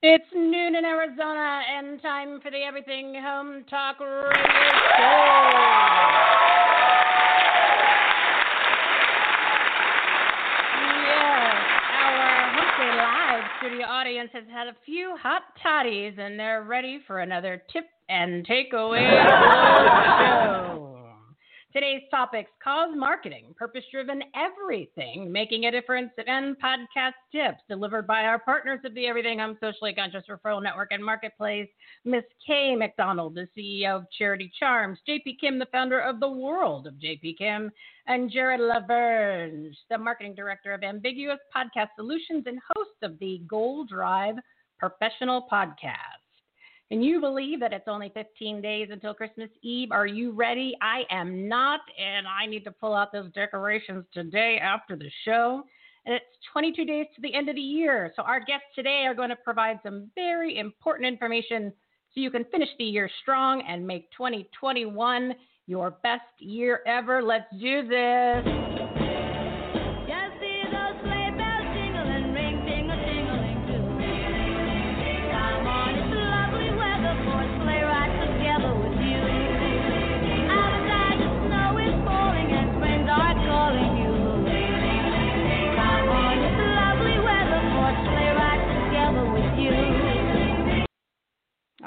It's noon in Arizona and time for the Everything Home Talk Radio Show. Yes, our Hump Live studio audience has had a few hot toddies and they're ready for another tip and takeaway show. Today's topics cause marketing, purpose driven everything, making a difference, and podcast tips delivered by our partners of the Everything Home Socially Conscious Referral Network and Marketplace, Miss Kay McDonald, the CEO of Charity Charms, JP Kim, the founder of the World of JP Kim, and Jared Lavergne, the marketing director of Ambiguous Podcast Solutions and host of the Goal Drive Professional Podcast. Can you believe that it's only 15 days until Christmas Eve? Are you ready? I am not, and I need to pull out those decorations today after the show. And it's 22 days to the end of the year. So, our guests today are going to provide some very important information so you can finish the year strong and make 2021 your best year ever. Let's do this.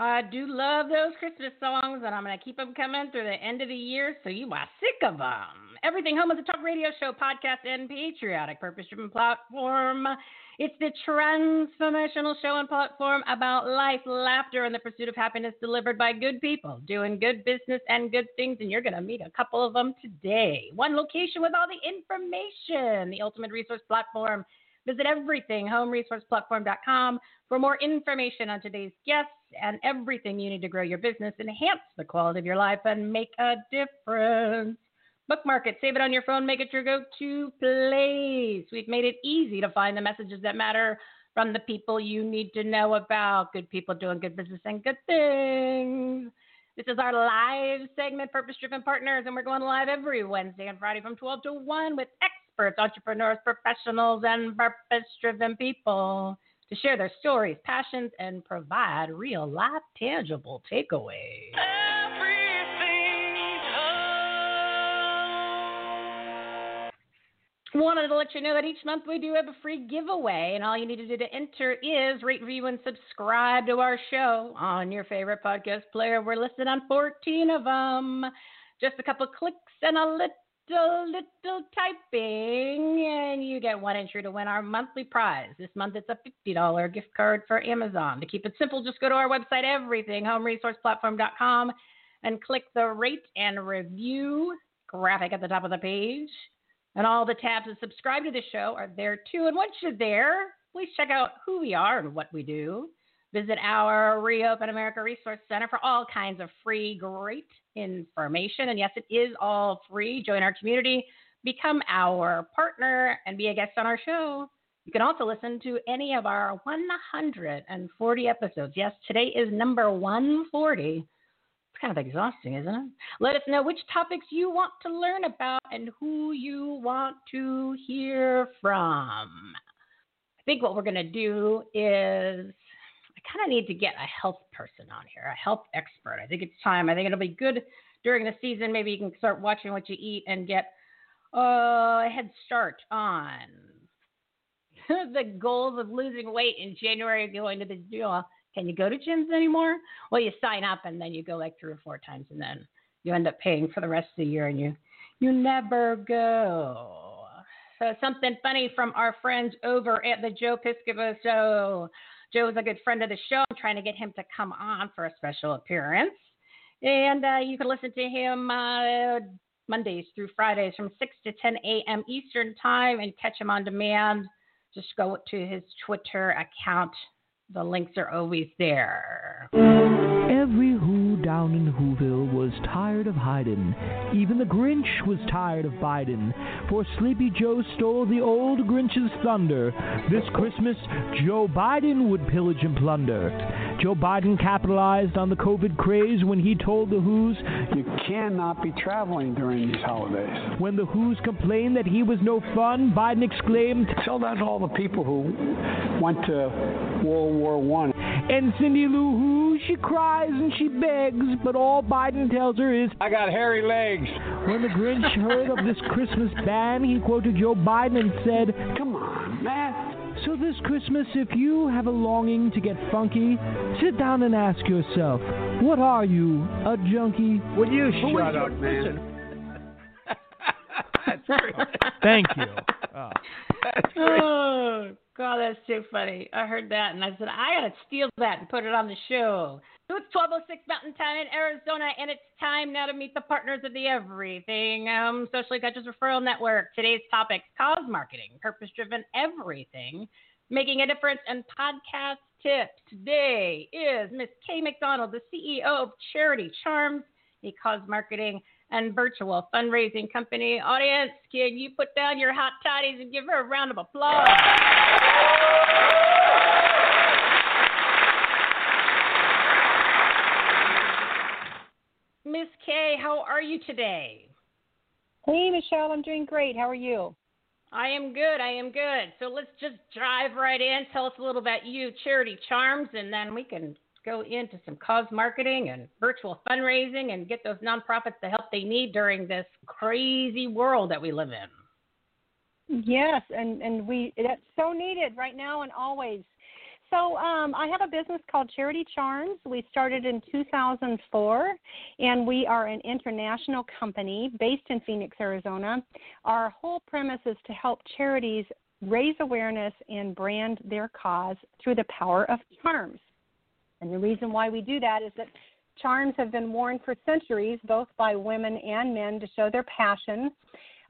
I do love those Christmas songs, and I'm going to keep them coming through the end of the year so you are sick of them. Everything Home is a talk radio show, podcast, and patriotic purpose driven platform. It's the transformational show and platform about life, laughter, and the pursuit of happiness delivered by good people doing good business and good things. And you're going to meet a couple of them today. One location with all the information, the ultimate resource platform. Visit everythinghomeresourceplatform.com for more information on today's guests and everything you need to grow your business, enhance the quality of your life, and make a difference. Bookmark it, save it on your phone, make it your go to place. We've made it easy to find the messages that matter from the people you need to know about. Good people doing good business and good things. This is our live segment, Purpose Driven Partners, and we're going live every Wednesday and Friday from 12 to 1 with experts, entrepreneurs, professionals, and purpose driven people to share their stories, passions, and provide real life tangible takeaways. Wanted to let you know that each month we do have a free giveaway, and all you need to do to enter is rate, review, and subscribe to our show on your favorite podcast player. We're listed on 14 of them. Just a couple clicks and a little little, little typing, and you get one entry to win our monthly prize. This month it's a $50 gift card for Amazon. To keep it simple, just go to our website, everythinghomeresourceplatform.com, and click the rate and review graphic at the top of the page. And all the tabs to subscribe to the show are there too. And once you're there, please check out who we are and what we do. Visit our Reopen America Resource Center for all kinds of free, great information. And yes, it is all free. Join our community, become our partner, and be a guest on our show. You can also listen to any of our 140 episodes. Yes, today is number 140. It's kind of exhausting, isn't it? Let us know which topics you want to learn about and who you want to hear from. I think what we're going to do is kind of need to get a health person on here, a health expert. I think it's time. I think it'll be good during the season. Maybe you can start watching what you eat and get uh, a head start on the goals of losing weight in January, going to the gym. can you go to gyms anymore? Well, you sign up and then you go like three or four times, and then you end up paying for the rest of the year, and you you never go. So something funny from our friends over at the Joe Piscopo Show. Joe is a good friend of the show. I'm trying to get him to come on for a special appearance. And uh, you can listen to him uh, Mondays through Fridays from 6 to 10 a.m. Eastern Time and catch him on demand. Just go to his Twitter account. The links are always there. Every down in Whoville was tired of hiding. Even the Grinch was tired of Biden. For Sleepy Joe stole the old Grinch's thunder. This Christmas, Joe Biden would pillage and plunder. Joe Biden capitalized on the COVID craze when he told the Who's You cannot be traveling during these holidays. when the Who's complained that he was no fun, Biden exclaimed, Tell that to all the people who went to World War One. and Cindy Lou Who, she cries and she begs, but all Biden tells her is, I got hairy legs. when the Grinch heard of this Christmas ban, he quoted Joe Biden and said, Come on, man. So this Christmas, if you have a longing to get funky, sit down and ask yourself, what are you, a junkie? Would you shut up, man? That's great. Thank you. Oh. Oh, God, that's too funny. I heard that and I said, I got to steal that and put it on the show. So it's 1206 Mountain Time in Arizona, and it's time now to meet the partners of the Everything um, Socially Conscious Referral Network. Today's topic cause marketing, purpose driven everything, making a difference, and podcast tips. Today is Miss Kay McDonald, the CEO of Charity Charms, a cause marketing and virtual fundraising company. Audience, can you put down your hot toddies and give her a round of applause? Miss Kay, how are you today? Hey, Michele, I'm doing great. How are you? I am good. I am good. So let's just drive right in. Tell us a little about you, Charity Charms, and then we can go into some cause marketing and virtual fundraising and get those nonprofits the help they need during this crazy world that we live in. Yes, and and we that's so needed right now and always. So um, I have a business called Charity Charms. We started in 2004, and we are an international company based in Phoenix, Arizona. Our whole premise is to help charities raise awareness and brand their cause through the power of charms. And the reason why we do that is that charms have been worn for centuries, both by women and men, to show their passion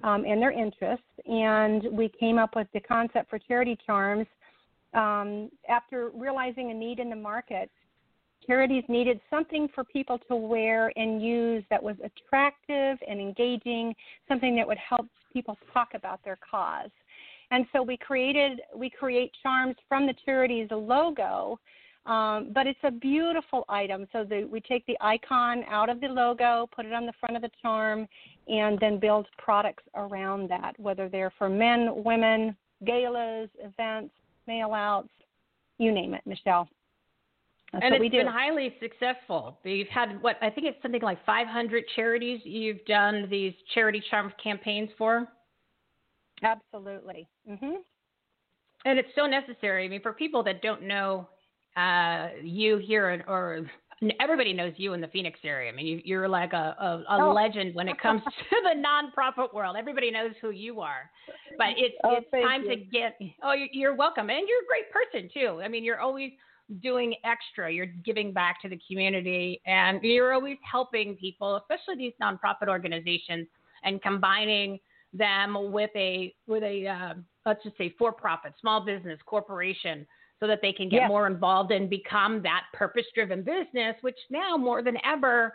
um, and their interests. And we came up with the concept for charity charms um, after realizing a need in the market. Charities needed something for people to wear and use that was attractive and engaging, something that would help people talk about their cause. And so we created we create charms from the charity's logo, um, but it's a beautiful item. So the, we take the icon out of the logo, put it on the front of the charm, and then build products around that, whether they're for men, women, galas, events, mail outs, you name it, Michelle. That's and it's been highly successful. You've had what I think it's something like 500 charities you've done these charity charm campaigns for, Absolutely. hmm and it's so necessary. I mean, for people that don't know uh, you here, in- or everybody knows you in the Phoenix area. I mean, you, you're like a, a, a Oh. legend when it comes to the nonprofit world. Everybody knows who you are. But it's Oh, it's time you. to get. Oh, you're, welcome, and you're a great person too. I mean, you're always doing extra. You're giving back to the community, and you're always helping people, especially these nonprofit organizations, and combining them with a with a uh, let's just say for-profit, small business, corporation, so that they can get Yes. more involved and become that purpose-driven business. Which now more than ever,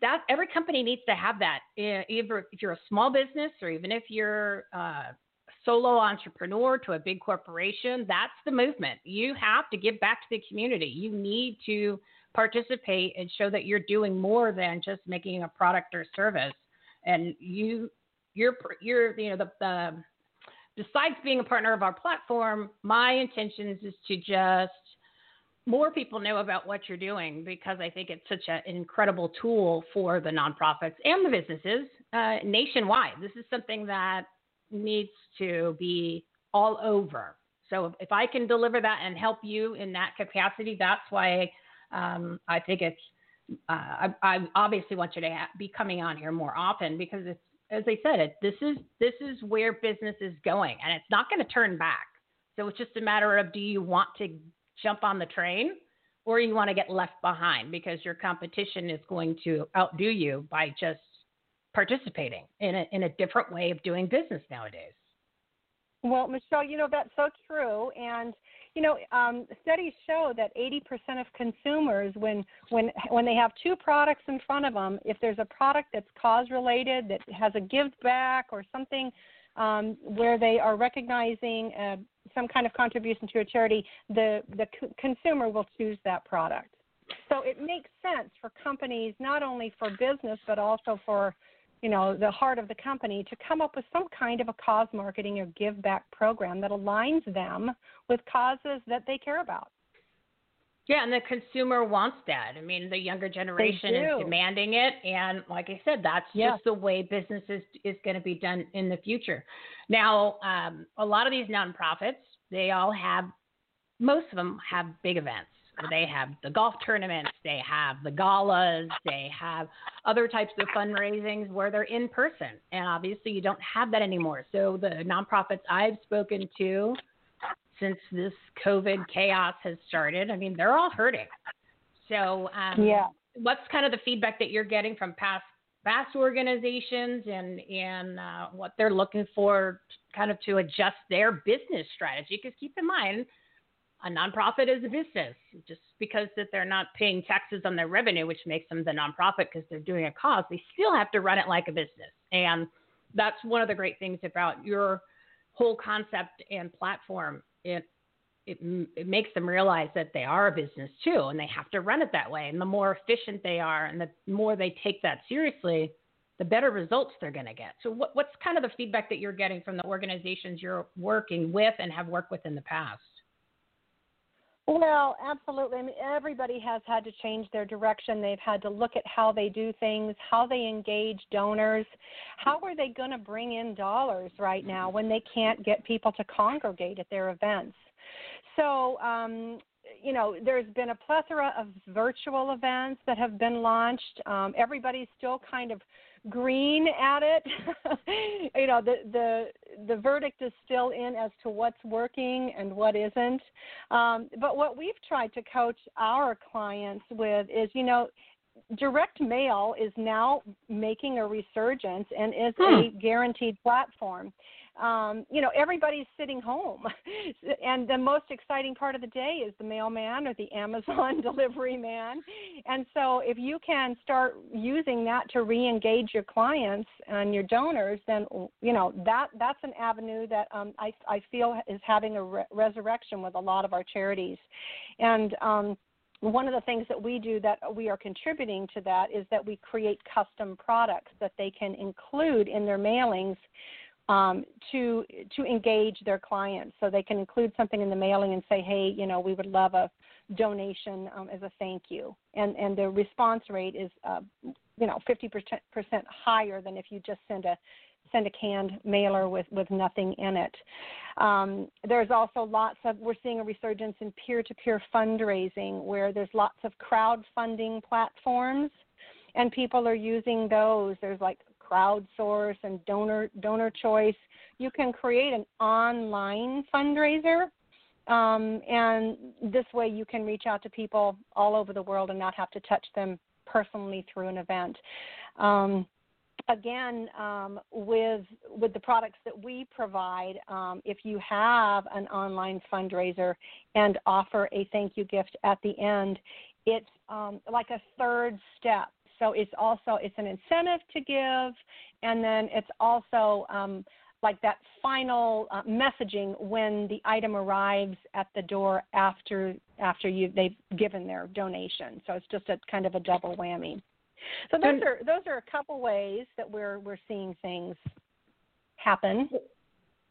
that every company needs to have that. Either if you're a small business or even if you're uh, solo entrepreneur to a big corporation, that's the movement. You have to give back to the community. You need to participate and show that you're doing more than just making a product or service. And you, you're, you're, you know, the, the besides being a partner of our platform, my intentions is to just more people know about what you're doing because I think it's such an incredible tool for the nonprofits and the businesses uh, nationwide. This is something that needs to be all over. So if I can deliver that and help you in that capacity, that's why um, I think it's. Uh, I, I, obviously want you to ha- be coming on here more often because it's, as I said, it, this is this is where business is going, and it's not going to turn back. So it's just a matter of do you want to jump on the train or you want to get left behind because your competition is going to outdo you by just participating in a, in a different way of doing business nowadays. Well, Michele, you know that's so true, and you know um, studies show that 80% of consumers, when when when they have two products in front of them, if there's a product that's cause related, that has a give back or something um, where they are recognizing uh, some kind of contribution to a charity, the the c- consumer will choose that product. So it makes sense for companies not only for business but also for you know, the heart of the company to come up with some kind of a cause marketing or give back program that aligns them with causes that they care about. Yeah, and the consumer wants that. I mean, the younger generation is demanding it, and like I said, that's just the way business is is going to be done in the future. Now, um, a lot of these nonprofits, they all have, most of them have big events. They have the golf tournaments, they have the galas, they have other types of fundraisings where they're in person. And obviously, you don't have that anymore. So, the nonprofits I've spoken to since this COVID chaos has started, I mean, they're all hurting. So, um, yeah. what's kind of the feedback that you're getting from past past organizations and and uh, what they're looking for, kind of to adjust their business strategy? Because keep in mind, a nonprofit is a business. Just because that they're not paying taxes on their revenue, which makes them the nonprofit because they're doing a cause, they still have to run it like a business. And that's one of the great things about your whole concept and platform. It it, it makes them realize that they are a business too, and they have to run it that way. And the more efficient they are, and the more they take that seriously, the better results they're going to get. So, what, what's kind of the feedback that you're getting from the organizations you're working with and have worked with in the past? Well, absolutely. I mean, everybody has had to change their direction. They've had to look at how they do things, how they engage donors. How are they going to bring in dollars right now when they can't get people to congregate at their events? So, um, you know, there's been a plethora of virtual events that have been launched. Um, everybody's still kind of green at it. you know, the the the verdict is still in as to what's working and what isn't. Um, but what we've tried to coach our clients with is, you know, direct mail is now making a resurgence and is hmm. a guaranteed platform um, you know, everybody's sitting home. and the most exciting part of the day is the mailman or the Amazon delivery man. And so if you can start using that to re-engage your clients and your donors, then, you know, that that's an avenue that um, I, I feel is having a re- resurrection with a lot of our charities. And, um, one of the things that we do that we are contributing to that is that we create custom products that they can include in their mailings um, to to engage their clients. So they can include something in the mailing and say, hey, you know, we would love a donation um, as a thank you. And and the response rate is, uh, you know, 50% higher than if you just send a send a canned mailer with, with nothing in it. Um, there's also lots of, we're seeing a resurgence in peer to peer fundraising where there's lots of crowdfunding platforms and people are using those. There's like crowdsource and donor donor choice. You can create an online fundraiser, um, and this way you can reach out to people all over the world and not have to touch them personally through an event. Um, again, um, with with the products that we provide, um, if you have an online fundraiser and offer a thank you gift at the end, it's um, like a third step so it's also it's an incentive to give, and then it's also um, like that final uh, messaging when the item arrives at the door after after you they've given their donation. So it's just a kind of a double whammy. So those are those are a couple ways that we're we're seeing things happen.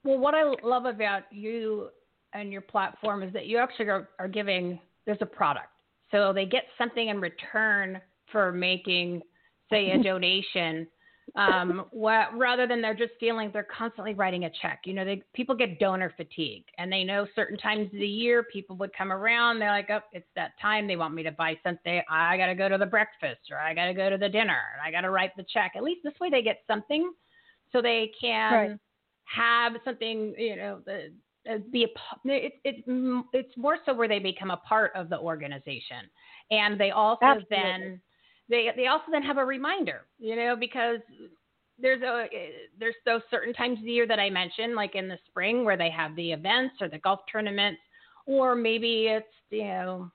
Well, what I love about you and your platform is that you actually are, are giving there's a product, so they get something in return for making, say, a donation. um, what, rather than they're just feeling they're constantly writing a check. You know, they, people get donor fatigue, and they know certain times of the year people would come around. They're like, "Oh, it's that time. They want me to buy something. I got to go to the breakfast, or I got to go to the dinner, and I got to write the check." At least this way, they get something, so they can Right. have something. You know, the, uh, be a it's it's it's more so where they become a part of the organization, and they also Absolutely. then they they also then have a reminder, you know, because there's a there's those certain times of the year that I mentioned, like in the spring where they have the events or the golf tournaments, or maybe it's you know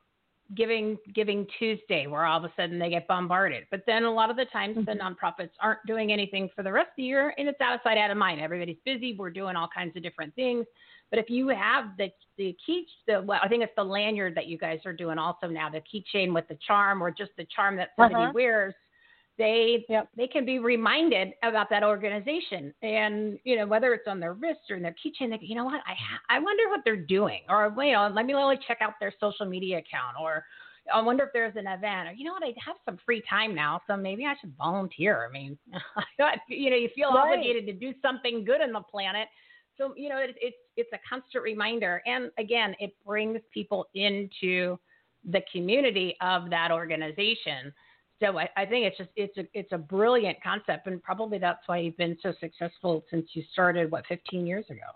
giving giving Tuesday where all of a sudden they get bombarded. But then a lot of the times the mm-hmm. nonprofits aren't doing anything for the rest of the year, and it's out of sight, out of mind. Everybody's busy. We're doing all kinds of different things. But if you have the the key, the well, I think it's the lanyard that you guys are doing also now, the keychain with the charm, or just the charm that somebody Uh-huh. wears, they Yep. they can be reminded about that organization, and you know whether it's on their wrist or in their keychain, they go, you know what, I ha- I wonder what they're doing, or you know, let me me check out their social media account, or I wonder if there's an event, or you know what, I have some free time now, so maybe I should volunteer. I mean, you know, you feel Right. obligated to do something good on the planet. So you know, it, it's it's a constant reminder, and again, it brings people into the community of that organization. So I, I think it's just it's a it's a brilliant concept, and probably that's why you've been so successful since you started what 15 years ago.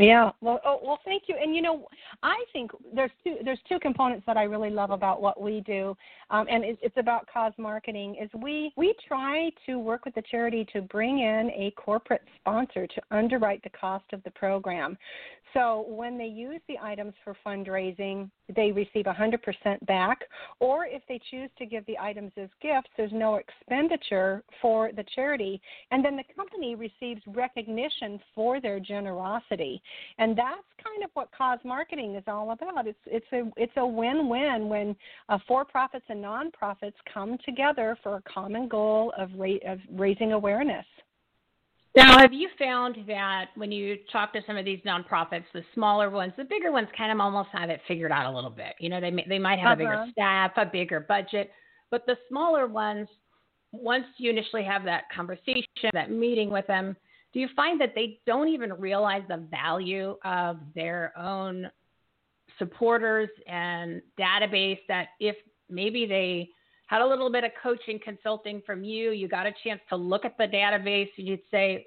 Yeah. Well, oh, well, thank you. And you know, I think there's two there's two components that I really love about what we do, um, and it, it's about cause marketing. Is we we try to work with the charity to bring in a corporate sponsor to underwrite the cost of the program. So when they use the items for fundraising, they receive 100% back, or if they choose to give the items as gifts, there's no expenditure for the charity, and then the company receives recognition for their generosity. And that's kind of what cause marketing is all about. It's it's a it's a win-win when uh, for-profits and nonprofits come together for a common goal of ra- of raising awareness. Now, have you found that when you talk to some of these nonprofits, the smaller ones, the bigger ones kind of almost have it figured out a little bit? You know, they may, they might have a bigger Uh-huh. staff, a bigger budget, but the smaller ones, once you initially have that conversation, that meeting with them, do you find that they don't even realize the value of their own supporters and database? That if maybe they had a little bit of coaching consulting from you, you got a chance to look at the database, and you'd say,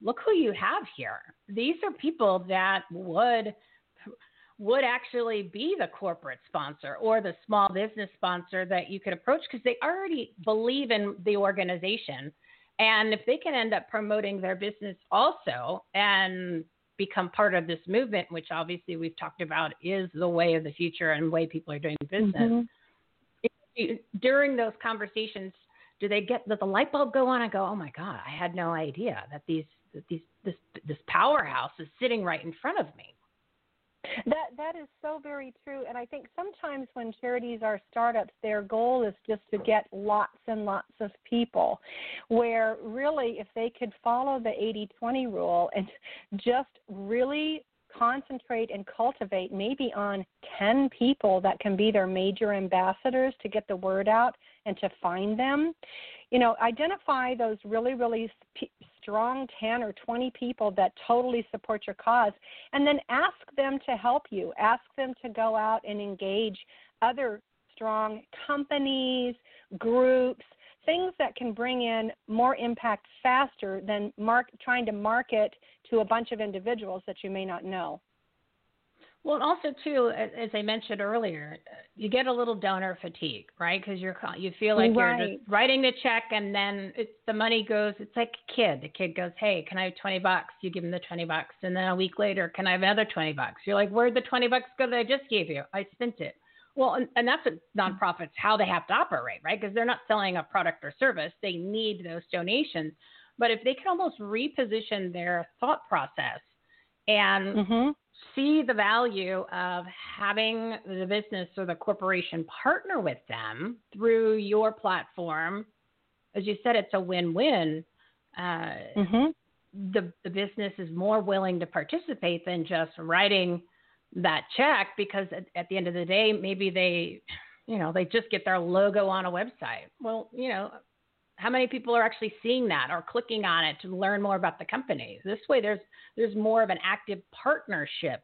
look who you have here. These are people that would would actually be the corporate sponsor or the small business sponsor that you could approach because they already believe in the organization. And if they can end up promoting their business also and become part of this movement, which obviously we've talked about is the way of the future and way people are doing business, Mhm. During those conversations, do they get does the light bulb go on and go, oh my god, I had no idea that these that these this this powerhouse is sitting right in front of me. That that is so very true, and I think sometimes when charities are startups, their goal is just to get lots and lots of people. Where really, if they could follow the 80-20 rule and just really concentrate and cultivate maybe on 10 people that can be their major ambassadors to get the word out and to find them. You know identify those really really sp- strong 10 or 20 people that totally support your cause and then ask them to help you. Ask them to go out and engage other strong companies groups things that can bring in more impact faster than mark, trying to market to a bunch of individuals that you may not know. Well, and also too, as I mentioned earlier, you get a little donor fatigue, right? Because you're you feel like you're just writing the check, and then it's, the money goes. It's like a kid. The kid goes, "Hey, can I have twenty bucks?" You give him the twenty bucks, and then a week later, "Can I have another twenty bucks?" You're like, "Where'd the twenty bucks go that I just gave you? I spent it." Well, and, and that's what nonprofits how they have to operate, right? Because they're not selling a product or service; they need those donations. But if they can almost reposition their thought process and Mm-hmm. see the value of having the business or the corporation partner with them through your platform. As you said, it's a win-win. Uh, Mm-hmm. the the business is more willing to participate than just writing that check because at, at the end of the day, maybe they, you know, they just get their logo on a website. Well, you know, how many people are actually seeing that or clicking on it to learn more about the company? This way, there's there's more of an active partnership,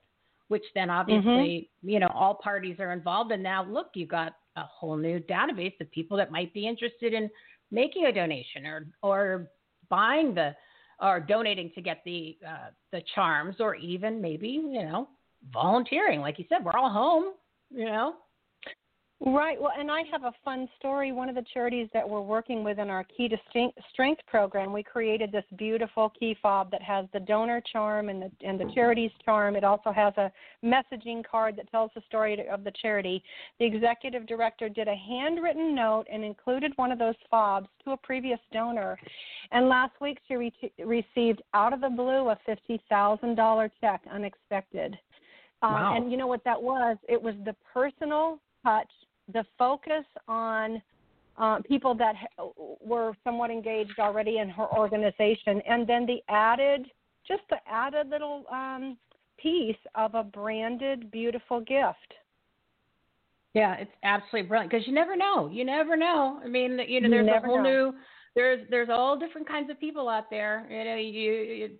which then obviously mm-hmm. you know all parties are involved. And now look, you got a whole new database of people that might be interested in making a donation or or buying the or donating to get the uh, the charms or even maybe you know volunteering like you said we're all home you know Right. Well, and I have a fun story. One of the charities that we're working with in our Key to Strength program, we created this beautiful key fob that has the donor charm and the and the charity's charm. It also has a messaging card that tells the story of the charity. The executive director did a handwritten note and included one of those fobs to a previous donor. And last week she re- received out of the blue a fifty thousand dollar check, unexpected. Um, wow. And you know what that was? It was the personal touch the focus on uh, people that were somewhat engaged already in her organization, and then the added, just the added little um, piece of a branded, beautiful gift. Yeah, it's absolutely brilliant because you never know. You never know. I mean, you know, there's you a whole know. new. There's there's all different kinds of people out there. You know, you, you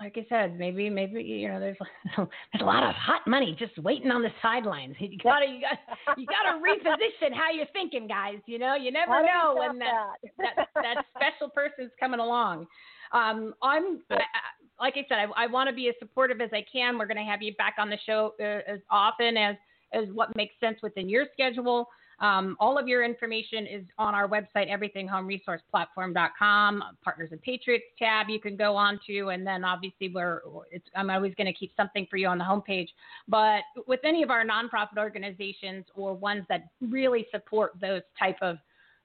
like I said, maybe maybe you know there's there's a lot of hot money just waiting on the sidelines. You gotta you gotta you gotta reposition how you're thinking, guys. You know you never know when that, that that special person's coming along. Um, I'm I, like I said, I, I want to be as supportive as I can. We're to have you back on the show uh, as often as as what makes sense within your schedule. Um, all of your information is on our website, everythinghomeresourceplatform.com, Partners and Patriots tab you can go on to, and then obviously we're I'm always going to keep something for you on the homepage. But with any of our nonprofit organizations or ones that really support those type of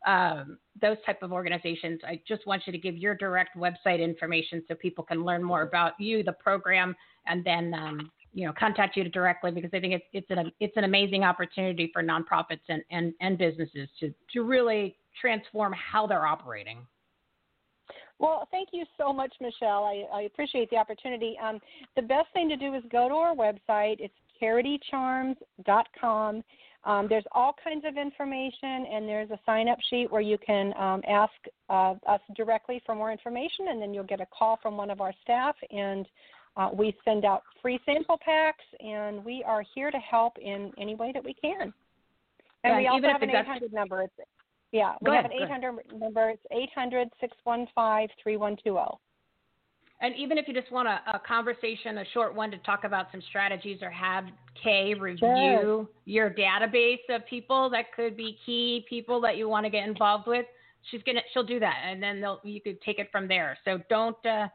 um, those type of organizations, I just want you to give your direct website information so people can learn more about you, the program, and then um, you know contact you directly because I think it's it's an it's an amazing opportunity for nonprofits and and, and businesses to to really transform how they're operating. Well, thank you so much, Michele. I, I appreciate the opportunity. Um, the best thing to do is go to our website. It's charitycharms.com. Um, there's all kinds of information, and there's a sign up sheet where you can um, ask uh, us directly for more information, and then you'll get a call from one of our staff, and uh, we send out free sample packs, and we are here to help in any way that we can. And yeah, we also have an 800 number. It's, yeah, we have an 800 number. It's 800 615 3120. And even if you just want a, a, conversation, a short one to talk about some strategies or have Kay review sure. your database of people that could be key people that you want to get involved with, she's gonna she'll do that, and then they'll you could take it from there. So don't uh,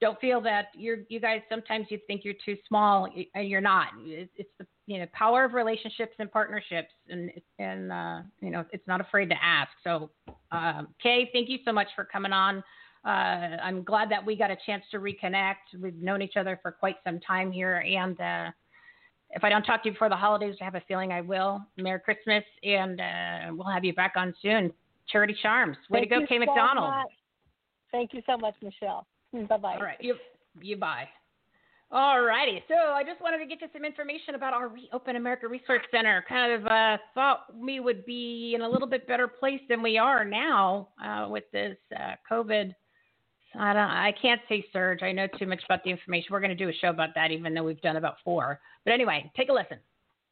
don't feel that you're you guys sometimes you think you're too small and you're not. It's the you know power of relationships and partnerships and and uh, you know it's not afraid to ask. So um, kay thank you so much for coming on. Uh, i'm glad that we got a chance to reconnect. We've known each other for quite some time here and uh, if i don't talk to you before the holidays i have a feeling i will. Merry christmas and uh, we'll have you back on soon. Charity charms way thank to go kay so mcdonald. much. thank you so much michele Bye bye. All right. You, you bye. All righty. So I just wanted to get you some information about our Reopen America Resource Center. Kind of uh, thought we would be in a little bit better place than we are now uh, with this uh, COVID. I don't. I can't say surge. I know too much about the information. We're going to do a show about that, even though we've done about four. But anyway, take a listen.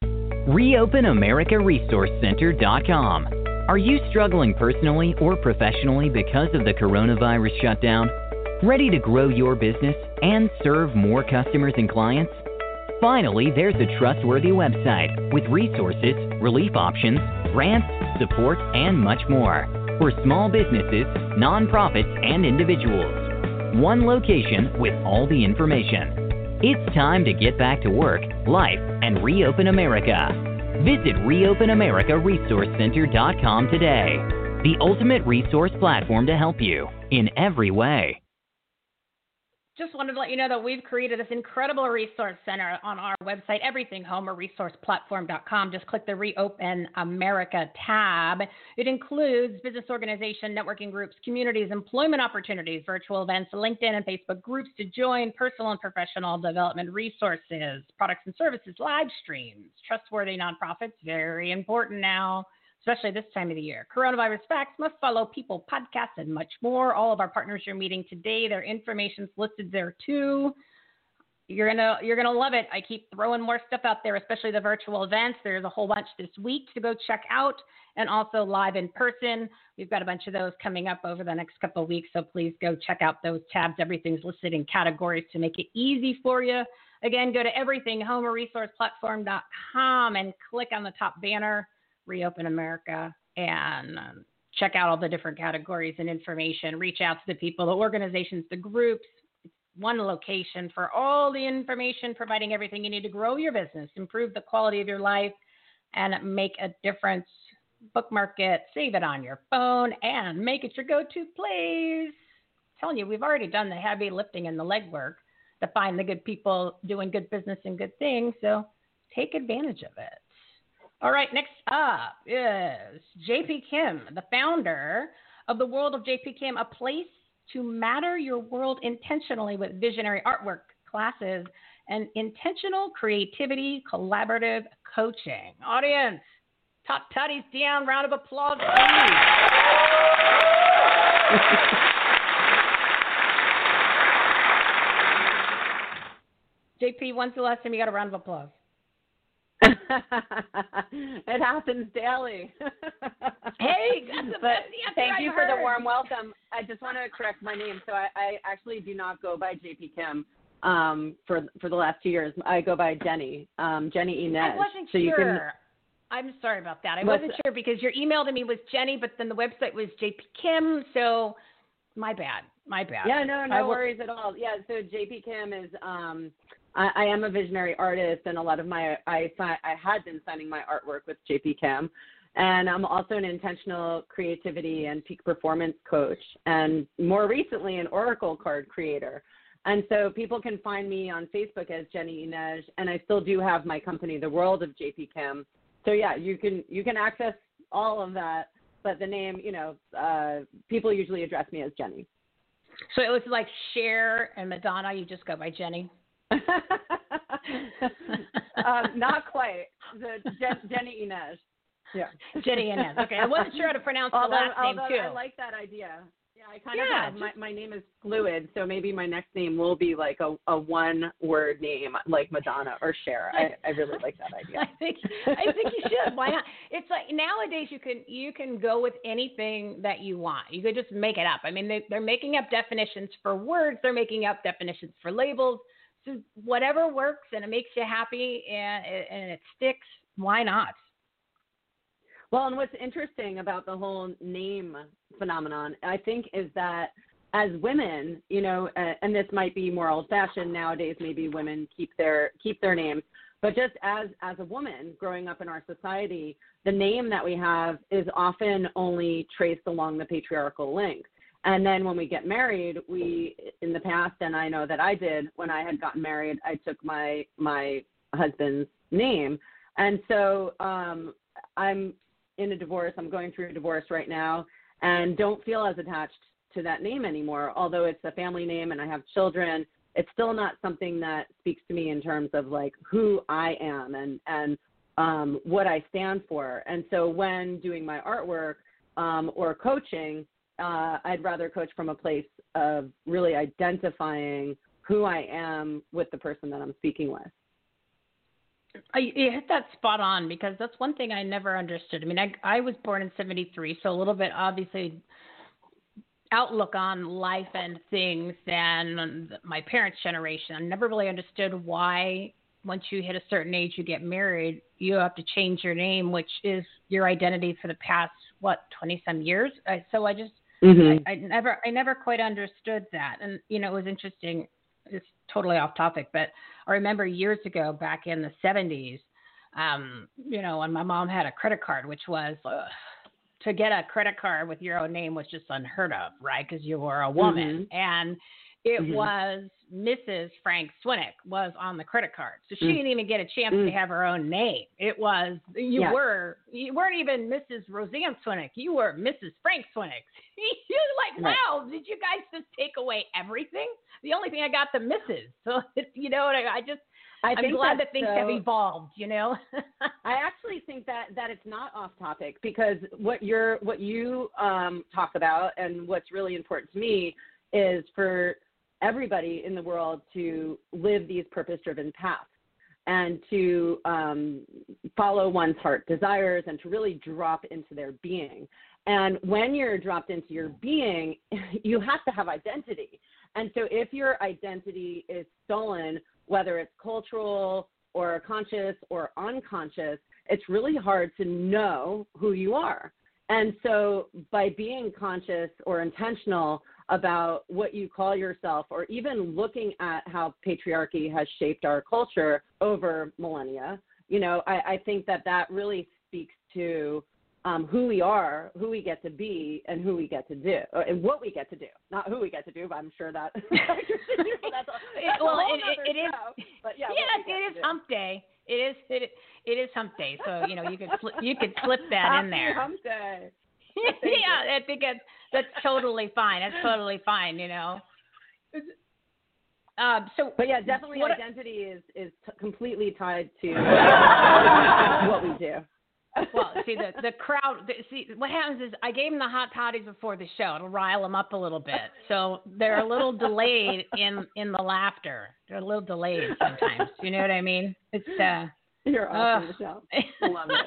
ReopenAmericaResourceCenter.com. Are you struggling personally or professionally because of the coronavirus shutdown? Ready to grow your business and serve more customers and clients? Finally, there's a trustworthy website with resources, relief options, grants, support, and much more for small businesses, nonprofits, and individuals. One location with all the information. It's time to get back to work, life, and reopen America. Visit ReopenAmericaResourceCenter.com today, the ultimate resource platform to help you in every way just wanted to let you know that we've created this incredible resource center on our website, everythinghomeresourceplatform.com. Just click the Reopen America tab. It includes business organization, networking groups, communities, employment opportunities, virtual events, LinkedIn and Facebook groups to join, personal and professional development resources, products and services, live streams, trustworthy nonprofits, very important now especially this time of the year. Coronavirus facts, must follow people, podcasts, and much more. All of our partners you're meeting today, their information's listed there too. You're gonna you're gonna love it. I keep throwing more stuff out there, especially the virtual events. There's a whole bunch this week to go check out, and also live in person. We've got a bunch of those coming up over the next couple of weeks, so please go check out those tabs. Everything's listed in categories to make it easy for you. Again, go to everythinghomeresourceplatform.com and click on the top banner, Reopen America, and um, check out all the different categories and information. Reach out to the people, the organizations, the groups. One location for all the information, providing everything you need to grow your business, improve the quality of your life, and make a difference. Bookmark it, save it on your phone, and make it your go to place. I'm telling you, we've already done the heavy lifting and the legwork to find the good people doing good business and good things. So take advantage of it. All right, next up is JP Kim, the founder of the World of JP Kim, a place to matter your world intentionally with visionary artwork classes and intentional creativity collaborative coaching. Audience, top tutties down, round of applause. JP, when's the last time you got a round of applause? it happens daily. hey, but thank you for the warm welcome. I just want to correct my name. So I, I actually do not go by JP Kim um, for for the last two years. I go by Jenny, um, Jenny Ynnej. I wasn't so sure. You can, I'm sorry about that. I wasn't sure because your email to me was Jenny, but then the website was JP Kim. So my bad. My bad. Yeah, no, no will, worries at all. Yeah, so JP Kim is um, I, I am a visionary artist, and a lot of my I I had been signing my artwork with JP Kim, and I'm also an intentional creativity and peak performance coach, and more recently an oracle card creator. And so people can find me on Facebook as Jenny Ynnej, and I still do have my company, The World of JP Kim. So yeah, you can you can access all of that, but the name, you know, uh, people usually address me as Jenny. So it was like Cher and Madonna. You just go by Jenny. Um, not quite. The Je- Jenny Ynnej. Yeah. Jenny Ynnej. Okay, I wasn't sure how to pronounce the last name although too. I like that idea. Yeah, I kind Yeah, of have my, my name is fluid, so maybe my next name will be like a, a one word name like Madonna or Cher. I, I really like that idea. I think I think you should. Why not? It's like nowadays you can you can go with anything that you want. You could just make it up. I mean, they, they're making up definitions for words. They're making up definitions for labels. So whatever works and it makes you happy and and it sticks. Why not? Well, and what's interesting about the whole name phenomenon, I think, is that as women, you know, uh, and this might be more old-fashioned nowadays. Maybe women keep their keep their names, but just as as a woman growing up in our society, the name that we have is often only traced along the patriarchal link. And then when we get married, we in the past, and I know that I did when I had gotten married, I took my my husband's name, and so um, I'm in a divorce. I'm going through a divorce right now and don't feel as attached to that name anymore. Although it's a family name and I have children, it's still not something that speaks to me in terms of like who I am and and um, what I stand for. And so when doing my artwork um, or coaching, uh, I'd rather coach from a place of really identifying who I am with the person that I'm speaking with. I, you hit that spot on because that's one thing I never understood. I mean, I, I was born in 73, so a little bit obviously outlook on life and things than my parents' generation. I never really understood why once you hit a certain age you get married, you have to change your name, which is your identity for the past what 20 some years. So I just Mm-hmm. I, I never I never quite understood that. And you know, it was interesting. It's totally off topic, but I remember years ago back in the 70s, um, you know, when my mom had a credit card, which was uh, to get a credit card with your own name was just unheard of, right? Because you were a woman, and it Mhm. was Mrs. Frank Swinick was on the credit card, so she Mm. didn't even get a chance Mm. to have her own name. It was you Yes. were you weren't even Mrs. Roseanne Swinick, you were Mrs. Frank Swinick. You're like, Right. wow, did you guys just take away everything? The only thing I got the Mrs. So you know, what I, I just I I'm think glad that things have evolved. You know. I actually think that that it's not off topic because what you're what you um, talk about and what's really important to me is for everybody in the world to live these purpose-driven paths and to um, follow one's heart desires and to really drop into their being. And when you're dropped into your being, you have to have identity. And so if your identity is stolen, whether it's cultural or conscious or unconscious, it's really hard to know who you are. And so by being conscious or intentional about what you call yourself, or even looking at how patriarchy has shaped our culture over millennia, you know, I, I think that that really speaks to um, who we are, who we get to be, and who we get to do, or, and what we get to do. Not who we get to do, but I'm sure that that's, a, that's well, a whole it, nother it is. show. But yeah, Yeah, what we get it is hump day. It is it, it is hump day. So you know you could slip, you could slip that Happy in there. Hump day. yeah, I think that's that's totally fine. That's totally fine. You know. Um, so, But yeah, definitely what- identity is is t- completely tied to what we do. well, see the the crowd. The, see what happens is I gave them the hot toddies before the show It'll rile them up a little bit, so they're a little delayed in in the laughter. They're a little delayed sometimes. You know what I mean? It's uh. You're awesome, Ugh. Michele. Love it.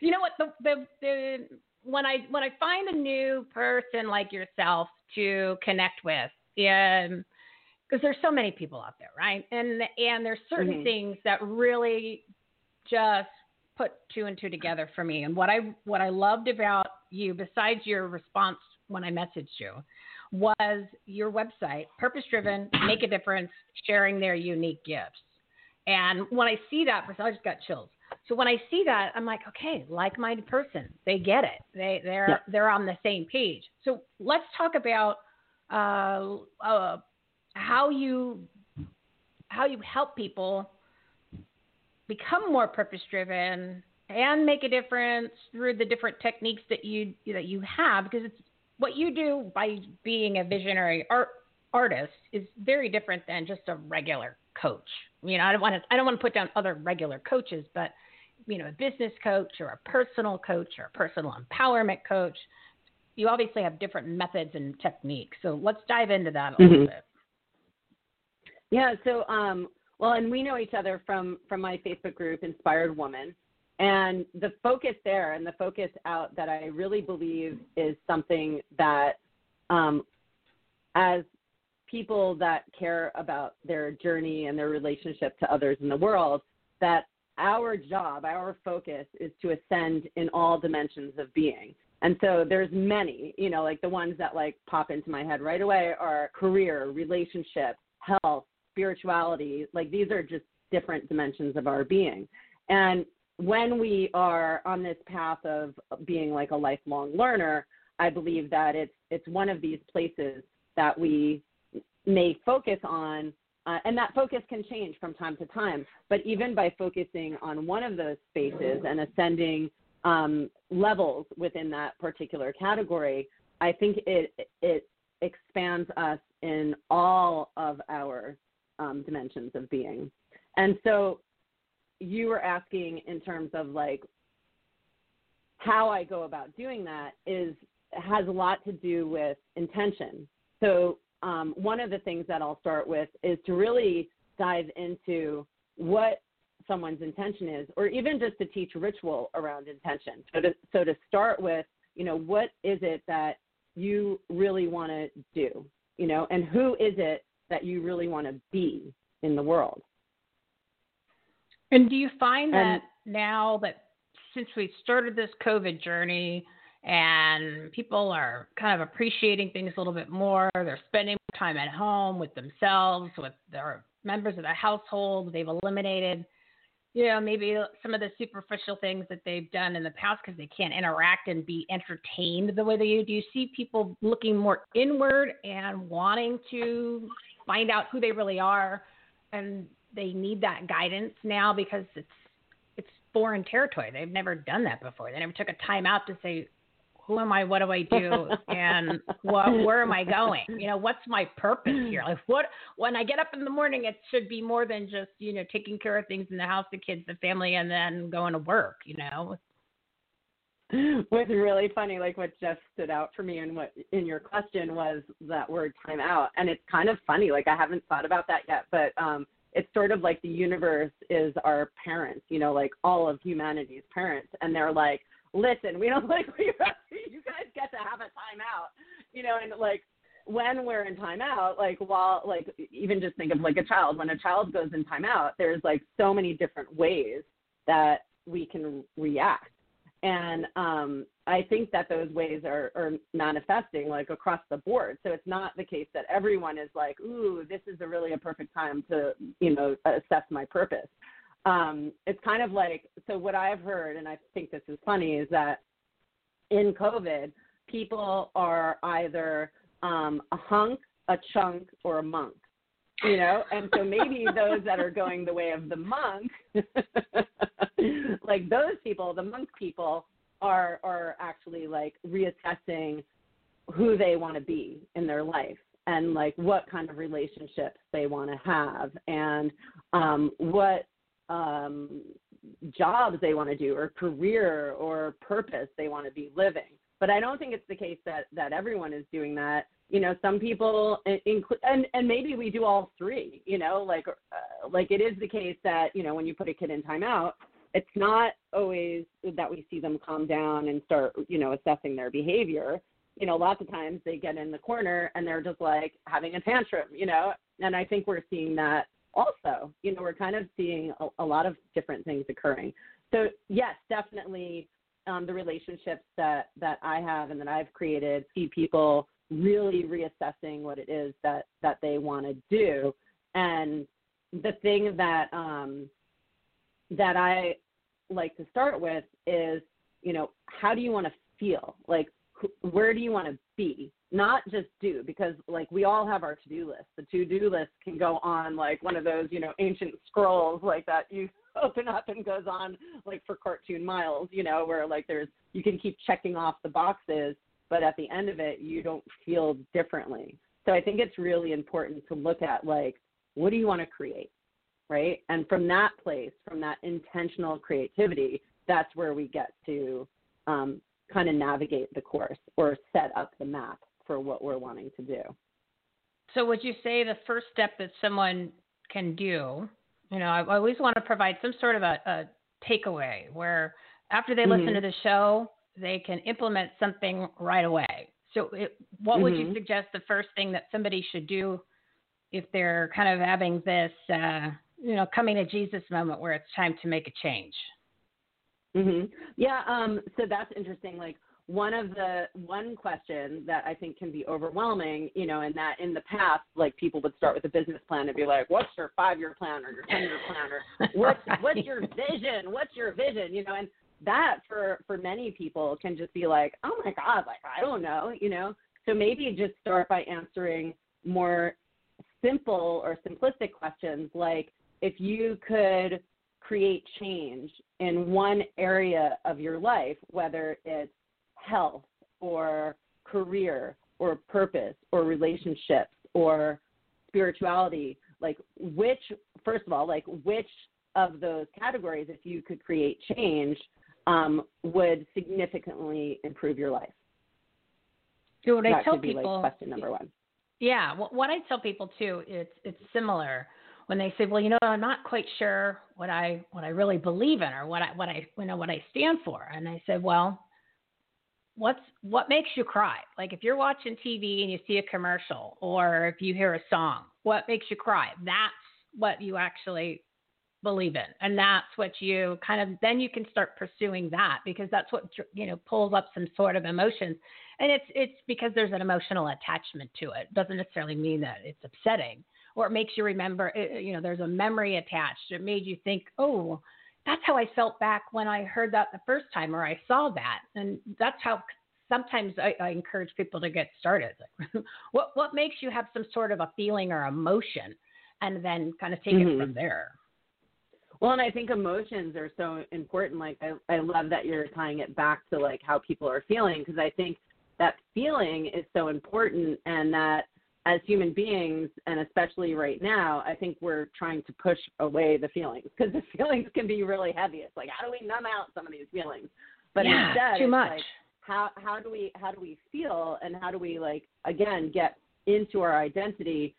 you know what the, the the when I when I find a new person like yourself to connect with, um, because there's so many people out there, right? And and there's certain Mhm. things that really just put two and two together for me. And what I what I loved about you, besides your response when I messaged you, was your website, purpose driven, make a difference, sharing their unique gifts. And when I see that, I just got chills. So when I see that, I'm like, okay, like-minded person. They get it. They they're Yeah. they're on the same page. So let's talk about uh, uh, how you how you help people become more purpose-driven and make a difference through the different techniques that you that you have because it's what you do by being a visionary art artist is very different than just a regular coach. You know, I don't want to I don't want to put down other regular coaches, but you know, a business coach or a personal coach or a personal empowerment coach, you obviously have different methods and techniques. So let's dive into that a little Mhm. bit. Yeah. So, um, well, and we know each other from from my Facebook group, Inspired Woman, and the focus there and the focus out that I really believe is something that, um, as people that care about their journey and their relationship to others in the world, that our job, our focus is to ascend in all dimensions of being. And so there's many, you know, like the ones that like pop into my head right away are career, relationship, health, spirituality. Like these are just different dimensions of our being. And when we are on this path of being like a lifelong learner, I believe that it's it's one of these places that we may focus on uh, and that focus can change from time to time. But even by focusing on one of those spaces and ascending um, levels within that particular category, I think it it expands us in all of our um, dimensions of being. And so, you were asking in terms of like how I go about doing that is has a lot to do with intention. So um, one of the things that I'll start with is to really dive into what someone's intention is, or even just to teach ritual around intention. So to so to start with, you know, what is it that you really want to do, you know, and who is it that you really want to be in the world? And do you find And- that now that since we started this COVID journey and people are kind of appreciating things a little bit more, they're spending more time at home with themselves, with their members of the household, they've eliminated, you know, maybe some of the superficial things that they've done in the past because they can't interact and be entertained the way they do. Do you see people looking more inward and wanting to find out who they really are and they need that guidance now because it's it's foreign territory. They've never done that before. They never took a time out to say, who am I? What do I do? And what, where am I going? You know, what's my purpose here? Like, what when I get up in the morning, it should be more than just you know taking care of things in the house, the kids, the family, and then going to work. You know. What's really funny, like what just stood out for me and what in your question was that word time out. And it's kind of funny, like I haven't thought about that yet, but um it's sort of like the universe is our parents, you know, like all of humanity's parents. And they're like, listen, we don't like you guys get to have a timeout, you know, and like when we're in timeout, like while like even just think of like a child, when a child goes in timeout, there's like so many different ways that we can react. And um, I think that those ways are, are manifesting like across the board. So it's not the case that everyone is like, ooh, this is a really a perfect time to, you know, assess my purpose um, it's kind of like so what I've heard, and I think this is funny, is that in COVID, people are either um, a hunk, a chunk, or a monk. You know, and so maybe those that are going the way of the monk, like those people, the monk people, are are actually like reassessing who they want to be in their life and like what kind of relationships they want to have and um, what um, jobs they want to do or career or purpose they want to be living. But I don't think it's the case that that everyone is doing that. You know, some people include, and and maybe we do all three. You know, like uh, like it is the case that you know when you put a kid in timeout, it's not always that we see them calm down and start you know assessing their behavior. You know, lots of times they get in the corner and they're just like having a tantrum. You know, and I think we're seeing that also, you know, we're kind of seeing a, a lot of different things occurring. So yes, definitely um, the relationships that that I have and that I've created see people really reassessing what it is that that they want to do, and the thing that um, that I like to start with is, you know, how do you want to feel? Like, wh- where do you want to be? Not just do because like we all have our to-do list. The to-do list can go on like one of those you know ancient scrolls like that you open up and goes on like for cartoon miles you know where like there's you can keep checking off the boxes but at the end of it you don't feel differently. So i think it's really important to look at like what do you want to create right? And from that place from that intentional creativity that's where we get to um, kind of navigate the course or set up the map for what we're wanting to do. So, would you say the first step that someone can do, you know, I always want to provide some sort of a, a takeaway where after they mm-hmm. listen to the show, they can implement something right away. So, it, what mm-hmm. would you mm-hmm. suggest the first thing that somebody should do if they're kind of having this, uh, you know, coming to Jesus moment where it's time to make a change? Mm-hmm. Yeah, um, so that's interesting. Like, one of the one question that I think can be overwhelming, you know, and that in the past, like people would start with a business plan and be like, "What's your five-year plan or your ten-year plan or what's what's your vision? What's your vision?" You know, and that for for many people can just be like, "Oh my God, like I don't know," you know. So maybe just start by answering more simple or simplistic questions like, if you could create change in one area of your life, whether it's health or career or purpose or relationships or spirituality like which first of all like which of those categories if you could create change um, would significantly improve your life what that I tell people, like question number one. Yeah, what I tell people too, it's it's similar when they say, "Well, you know, I'm not quite sure what I what I really believe in or what I what I you know what I stand for," and I said, "Well, what's what makes you cry? Like if you're watching TV and you see a commercial or if you hear a song, what makes you cry? That's what you actually believe in. And that's what you kind of then you can start pursuing that because that's what you know pulls up some sort of emotions. And it's it's because there's an emotional attachment to it. it doesn't necessarily mean that it's upsetting or it makes you remember eh, eh, you know there's a memory attached. It made you think, "Oh, that's how I felt back when I heard that the first time or I saw that. And that's how sometimes I, I encourage people to get started. Like, what what makes you have some sort of a feeling or emotion, and then kind of take mm-hmm. it from there. Well, and I think emotions are so important. Like I, I love that you're tying it back to like how people are feeling because I think that feeling is so important and that as human beings and especially right now i think we're trying to push away the feelings because the feelings can be really heavy. It's like how do we numb out some of these feelings? But yeah, instead too much like, how how do we how do we feel and how do we like again get into our identity?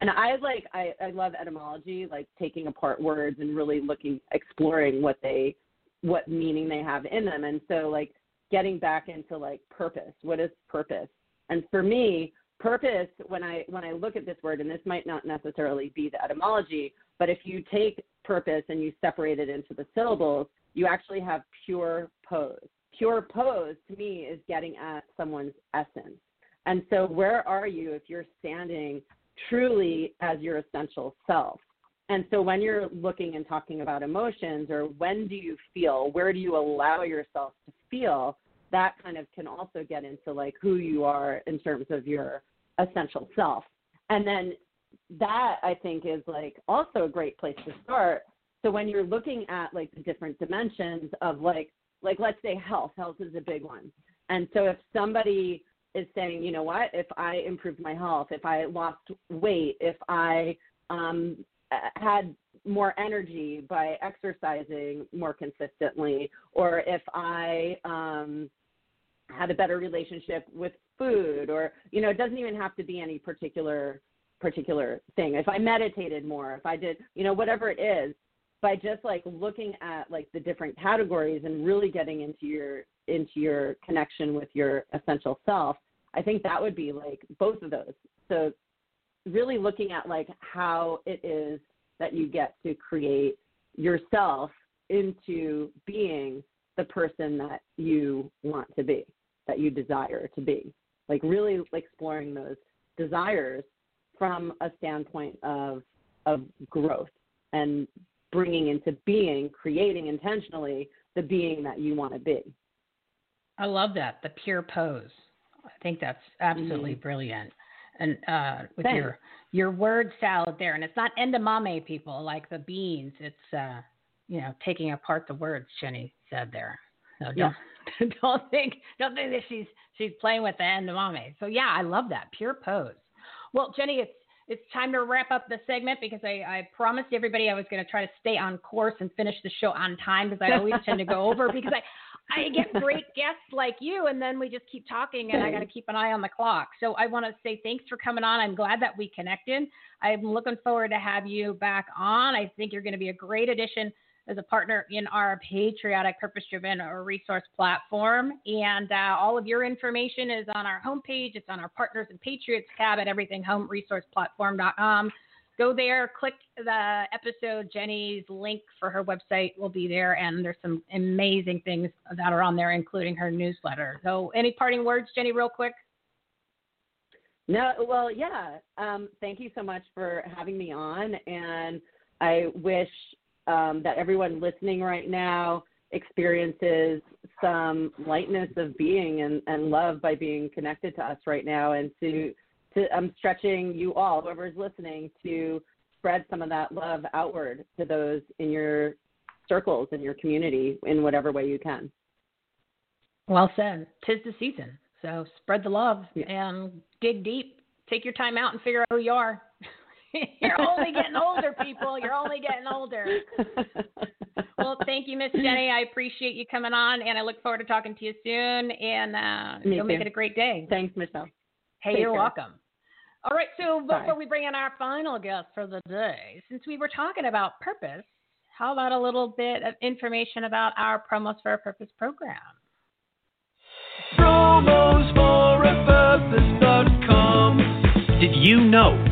And i like i i love etymology like taking apart words and really looking exploring what they what meaning they have in them. And so like getting back into like purpose. What is purpose? And for me purpose when i when i look at this word and this might not necessarily be the etymology but if you take purpose and you separate it into the syllables you actually have pure pose. Pure pose to me is getting at someone's essence. And so where are you if you're standing truly as your essential self? And so when you're looking and talking about emotions or when do you feel where do you allow yourself to feel that kind of can also get into like who you are in terms of your essential self. And then that I think is like also a great place to start. So when you're looking at like the different dimensions of like like let's say health, health is a big one. And so if somebody is saying, you know what, if I improved my health, if I lost weight, if I um, had more energy by exercising more consistently, or if I um, had a better relationship with food or you know it doesn't even have to be any particular particular thing if i meditated more if i did you know whatever it is by just like looking at like the different categories and really getting into your into your connection with your essential self i think that would be like both of those so really looking at like how it is that you get to create yourself into being the person that you want to be that you desire to be. Like really exploring those desires from a standpoint of of growth and bringing into being, creating intentionally the being that you want to be. I love that the pure pose. I think that's absolutely mm-hmm. brilliant. And uh, with Thanks. your your word salad there, and it's not edamame people like the beans. It's uh, you know taking apart the words. Jenny said there. So don't yeah. don't think don't think that she's she's playing with the edamame. So yeah, I love that pure pose. Well, Jenny, it's it's time to wrap up the segment because I, I promised everybody I was going to try to stay on course and finish the show on time because I always tend to go over because I I get great guests like you and then we just keep talking and I got to keep an eye on the clock. So I want to say thanks for coming on. I'm glad that we connected. I'm looking forward to have you back on. I think you're going to be a great addition as a partner in our patriotic, purpose driven resource platform. And uh, all of your information is on our homepage. It's on our Partners and Patriots tab at everythinghomeresourceplatform.com. Go there, click the episode. Jenny's link for her website will be there, and there's some amazing things that are on there, including her newsletter. So, any parting words, Jenny, real quick? No, well, yeah. Um, thank you so much for having me on, and I wish um, that everyone listening right now experiences some lightness of being and, and love by being connected to us right now and to to I'm stretching you all, whoever's listening, to spread some of that love outward to those in your circles in your community in whatever way you can. Well said. Tis the season. So spread the love yeah. and dig deep. Take your time out and figure out who you are. You're only getting older, people. You're only getting older. well, thank you, Miss Jenny. I appreciate you coming on, and I look forward to talking to you soon. And uh, you'll too. make it a great day. Thanks, Michele. Hey, Take you're care. welcome. All right, so before Bye. we bring in our final guest for the day, since we were talking about purpose, how about a little bit of information about our Promos for a Purpose program? Promos for a Purpose.com. Did you know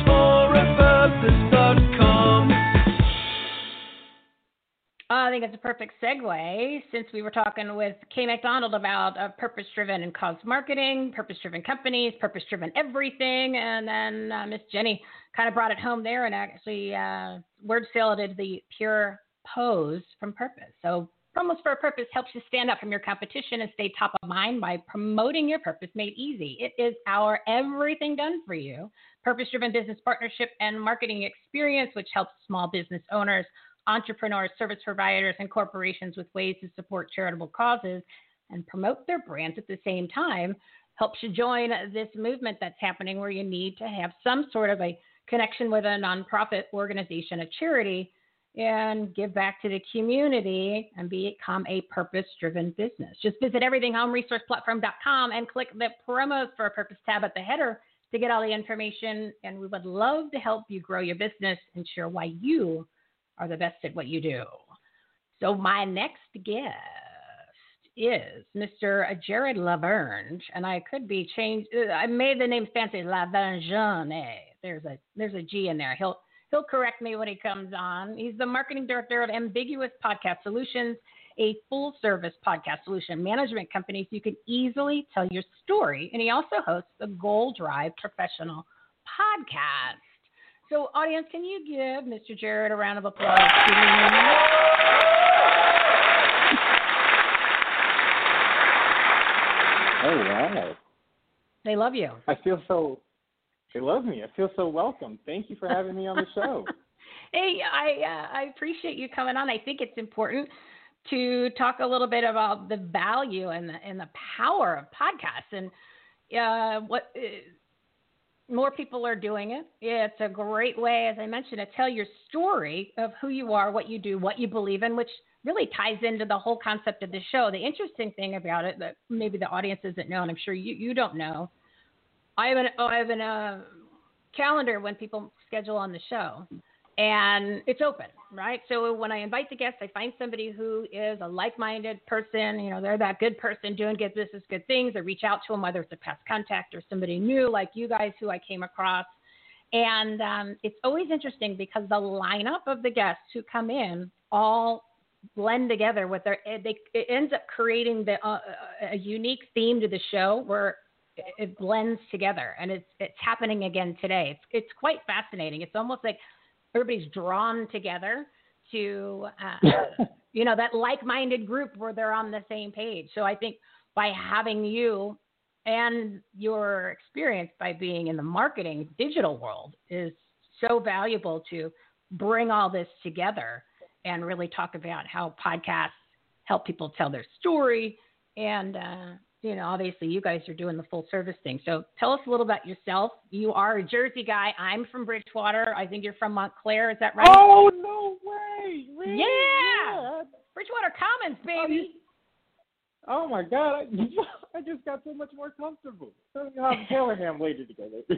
Uh, think it's a perfect segue since we were talking with Kay McDonald about uh, purpose driven and cause marketing, purpose driven companies, purpose driven everything. And then uh, Miss Jenny kind of brought it home there and actually uh, word saladed the pure pose from purpose. So, Promos for a Purpose helps you stand out from your competition and stay top of mind by promoting your purpose made easy. It is our everything done for you, purpose driven business partnership and marketing experience, which helps small business owners entrepreneurs, service providers, and corporations with ways to support charitable causes and promote their brands at the same time helps you join this movement that's happening where you need to have some sort of a connection with a nonprofit organization, a charity, and give back to the community and become a purpose driven business. Just visit everythinghomeresourceplatform.com and click the promos for a purpose tab at the header to get all the information. And we would love to help you grow your business and share why you are the best at what you do. So my next guest is Mr. Jared Lavergne, and I could be changed. Uh, I made the name fancy, Laverne. There's a there's a G in there. He'll he'll correct me when he comes on. He's the marketing director of Ambiguous Podcast Solutions, a full service podcast solution management company so you can easily tell your story. And he also hosts the Goal Drive Professional Podcast. So, audience, can you give Mr. Jared a round of applause? Oh wow! They love you. I feel so. They love me. I feel so welcome. Thank you for having me on the show. hey, I uh, I appreciate you coming on. I think it's important to talk a little bit about the value and the, and the power of podcasts and uh, what uh, more people are doing it. It's a great way, as I mentioned, to tell your story of who you are, what you do, what you believe in, which really ties into the whole concept of the show. The interesting thing about it that maybe the audience doesn't know, and I'm sure you, you don't know, I have an I have a uh, calendar when people schedule on the show, and it's open, right? So when I invite the guests, I find somebody who is a like-minded person. You know, they're that good person doing good business, good things. I reach out to them, whether it's a past contact or somebody new, like you guys who I came across. And um, it's always interesting because the lineup of the guests who come in all blend together with their. They, it ends up creating the, uh, a unique theme to the show where it blends together, and it's it's happening again today. It's it's quite fascinating. It's almost like everybody's drawn together to uh, you know that like-minded group where they're on the same page. So I think by having you and your experience by being in the marketing digital world is so valuable to bring all this together and really talk about how podcasts help people tell their story and uh, you know, obviously you guys are doing the full service thing. So tell us a little about yourself. You are a Jersey guy. I'm from Bridgewater. I think you're from Montclair. Is that right? Oh no way! Really? Yeah. yeah. Bridgewater Commons, baby. Oh my God! I, I just got so much more comfortable. How Taylor Ham waited together.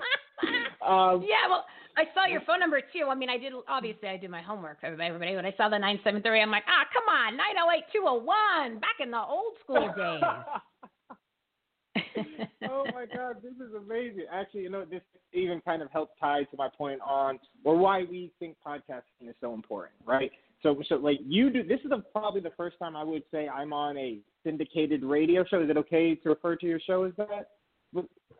um, yeah, well, I saw your phone number too. I mean, I did obviously I did my homework for everybody. When I saw the nine seven three, I'm like, ah, come on, nine zero oh eight two zero oh one, back in the old school days. Oh my God, this is amazing. Actually, you know, this even kind of helps tie to my point on or why we think podcasting is so important, right? So, so like you do. This is a, probably the first time I would say I'm on a syndicated radio show. Is it okay to refer to your show as that?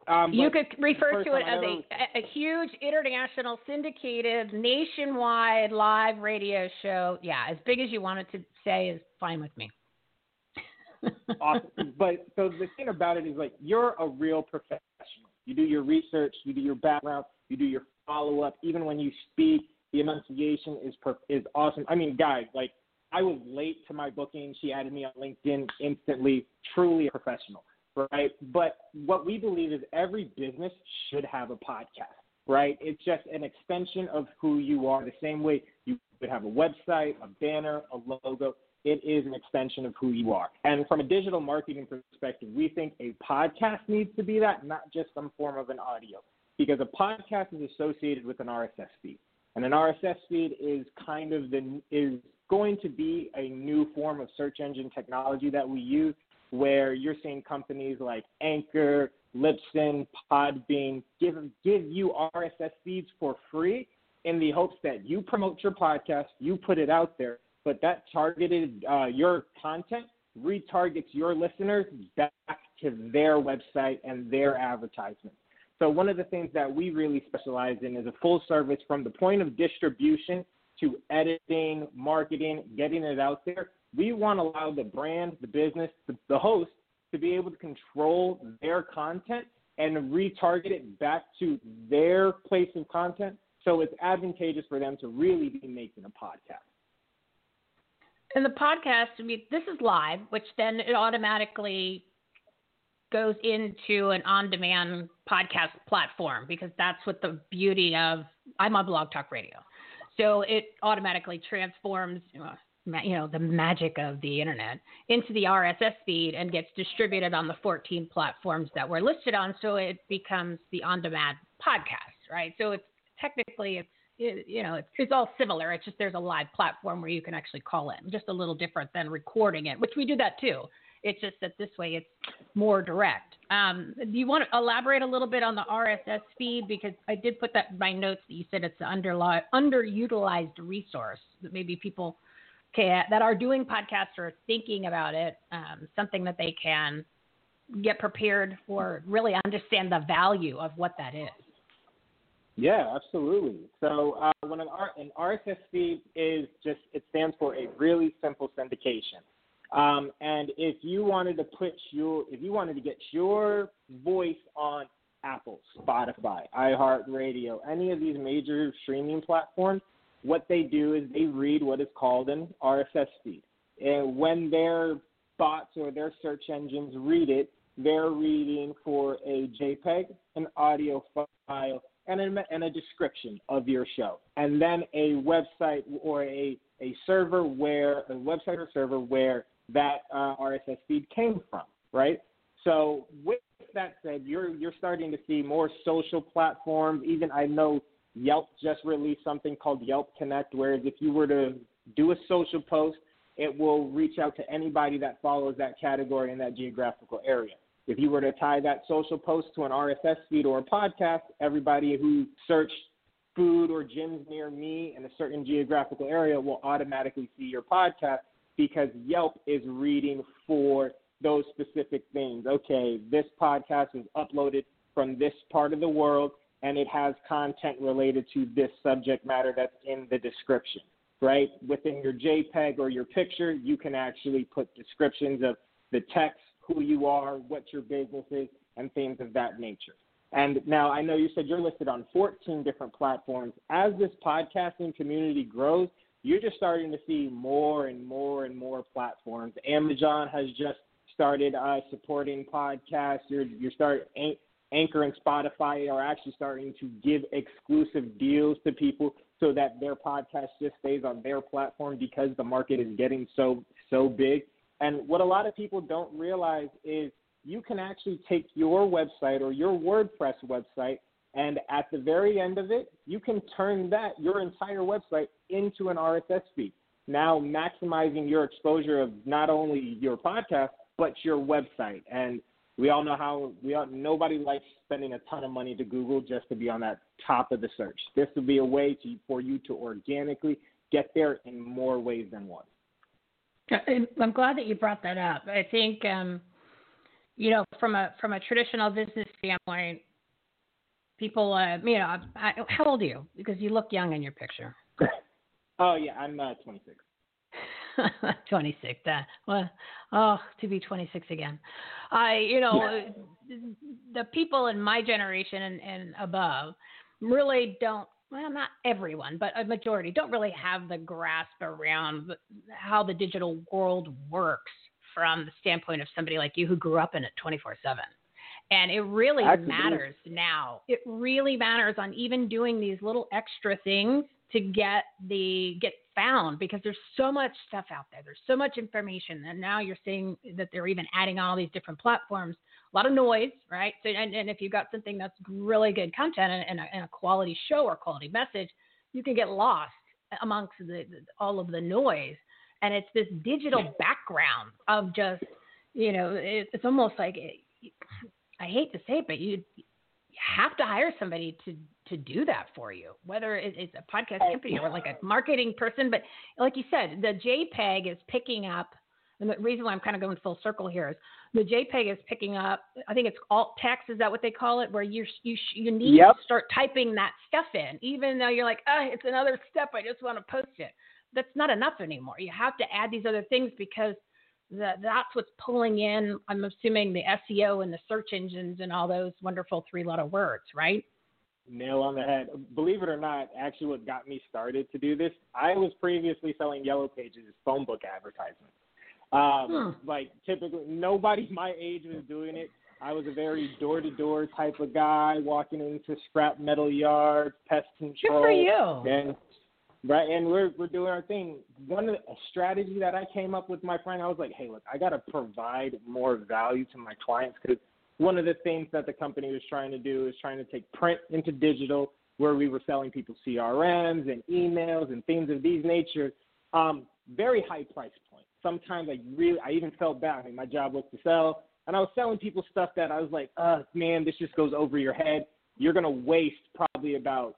Um, you could refer to it as a, a huge international syndicated nationwide live radio show. Yeah, as big as you want it to say is fine with me awesome. But so the thing about it is like you're a real professional. You do your research, you do your background, you do your follow up. Even when you speak, the enunciation is per- is awesome. I mean, guys, like I was late to my booking. She added me on LinkedIn instantly. Truly a professional, right? But what we believe is every business should have a podcast, right? It's just an extension of who you are. The same way you would have a website, a banner, a logo it is an extension of who you are. And from a digital marketing perspective, we think a podcast needs to be that, not just some form of an audio. Because a podcast is associated with an RSS feed. And an RSS feed is kind of the is going to be a new form of search engine technology that we use where you're seeing companies like Anchor, Libsyn, Podbean give give you RSS feeds for free in the hopes that you promote your podcast, you put it out there, but that targeted uh, your content retargets your listeners back to their website and their advertisements. So one of the things that we really specialize in is a full service from the point of distribution to editing, marketing, getting it out there. We want to allow the brand, the business, the, the host to be able to control their content and retarget it back to their place of content. So it's advantageous for them to really be making a podcast. And the podcast, I mean, this is live, which then it automatically goes into an on-demand podcast platform because that's what the beauty of I'm on Blog Talk Radio, so it automatically transforms. Uh, you know the magic of the internet into the RSS feed and gets distributed on the 14 platforms that we're listed on. So it becomes the on-demand podcast, right? So it's technically it's you know, it's, it's all similar. It's just there's a live platform where you can actually call in, just a little different than recording it, which we do that too. It's just that this way it's more direct. Um, do you want to elaborate a little bit on the RSS feed? Because I did put that in my notes that you said it's an underli- underutilized resource that maybe people can, that are doing podcasts or thinking about it, um, something that they can get prepared for, really understand the value of what that is. Yeah, absolutely. So uh, when an, R- an RSS feed is just it stands for a really simple syndication. Um, and if you wanted to put your, if you wanted to get your voice on Apple, Spotify, iHeartRadio, any of these major streaming platforms, what they do is they read what is called an RSS feed. And when their bots or their search engines read it, they're reading for a JPEG, an audio file, and a, and a description of your show, and then a website or a, a server where a website or server where that uh, RSS feed came from, right? So with that said, you're you're starting to see more social platforms. Even I know Yelp just released something called Yelp Connect, whereas if you were to do a social post, it will reach out to anybody that follows that category in that geographical area. If you were to tie that social post to an RSS feed or a podcast, everybody who searched food or gyms near me in a certain geographical area will automatically see your podcast because Yelp is reading for those specific things. Okay, this podcast was uploaded from this part of the world and it has content related to this subject matter that's in the description, right? Within your JPEG or your picture, you can actually put descriptions of the text, who you are, what your business is, and things of that nature. And now I know you said you're listed on 14 different platforms. As this podcasting community grows, you're just starting to see more and more and more platforms. Amazon has just started uh, supporting podcasts. You're you're start Anchor and Spotify are actually starting to give exclusive deals to people so that their podcast just stays on their platform because the market is getting so so big. And what a lot of people don't realize is you can actually take your website or your WordPress website and at the very end of it, you can turn that, your entire website, into an RSS feed. Now maximizing your exposure of not only your podcast, but your website. And we all know how we all, nobody likes spending a ton of money to Google just to be on that top of the search. This would be a way to, for you to organically get there in more ways than one. I'm glad that you brought that up. I think, um, you know, from a from a traditional business standpoint, people, uh, you know, I, how old are you? Because you look young in your picture. oh yeah, I'm uh, 26. 26. That well, oh, to be 26 again. I, you know, the people in my generation and, and above really don't. Well, not everyone, but a majority don't really have the grasp around how the digital world works from the standpoint of somebody like you who grew up in it 24 7 and it really Absolutely. matters now. It really matters on even doing these little extra things to get the get found because there's so much stuff out there. There's so much information, and now you're seeing that they're even adding all these different platforms. A lot of noise, right? So, and, and if you've got something that's really good content and, and, a, and a quality show or quality message, you can get lost amongst the, the, all of the noise. And it's this digital background of just, you know, it, it's almost like it, I hate to say it, but you have to hire somebody to to do that for you, whether it's a podcast company or like a marketing person. But like you said, the JPEG is picking up. And the reason why I'm kind of going full circle here is the JPEG is picking up. I think it's alt text. Is that what they call it? Where you you you need yep. to start typing that stuff in, even though you're like, oh, it's another step. I just want to post it. That's not enough anymore. You have to add these other things because that that's what's pulling in. I'm assuming the SEO and the search engines and all those wonderful three-letter words, right? Nail on the head. Believe it or not, actually, what got me started to do this, I was previously selling Yellow Pages phone book advertisements. Um, hmm. Like typically, nobody my age was doing it. I was a very door-to-door type of guy, walking into scrap metal yards, pest control. Good for you. And right, and we're we're doing our thing. One of the, a strategy that I came up with my friend, I was like, hey, look, I got to provide more value to my clients because one of the things that the company was trying to do is trying to take print into digital, where we were selling people CRMs and emails and things of these nature. Um, very high price point. Sometimes I really, I even felt bad. I mean, my job was to sell, and I was selling people stuff that I was like, uh, man, this just goes over your head. You're gonna waste probably about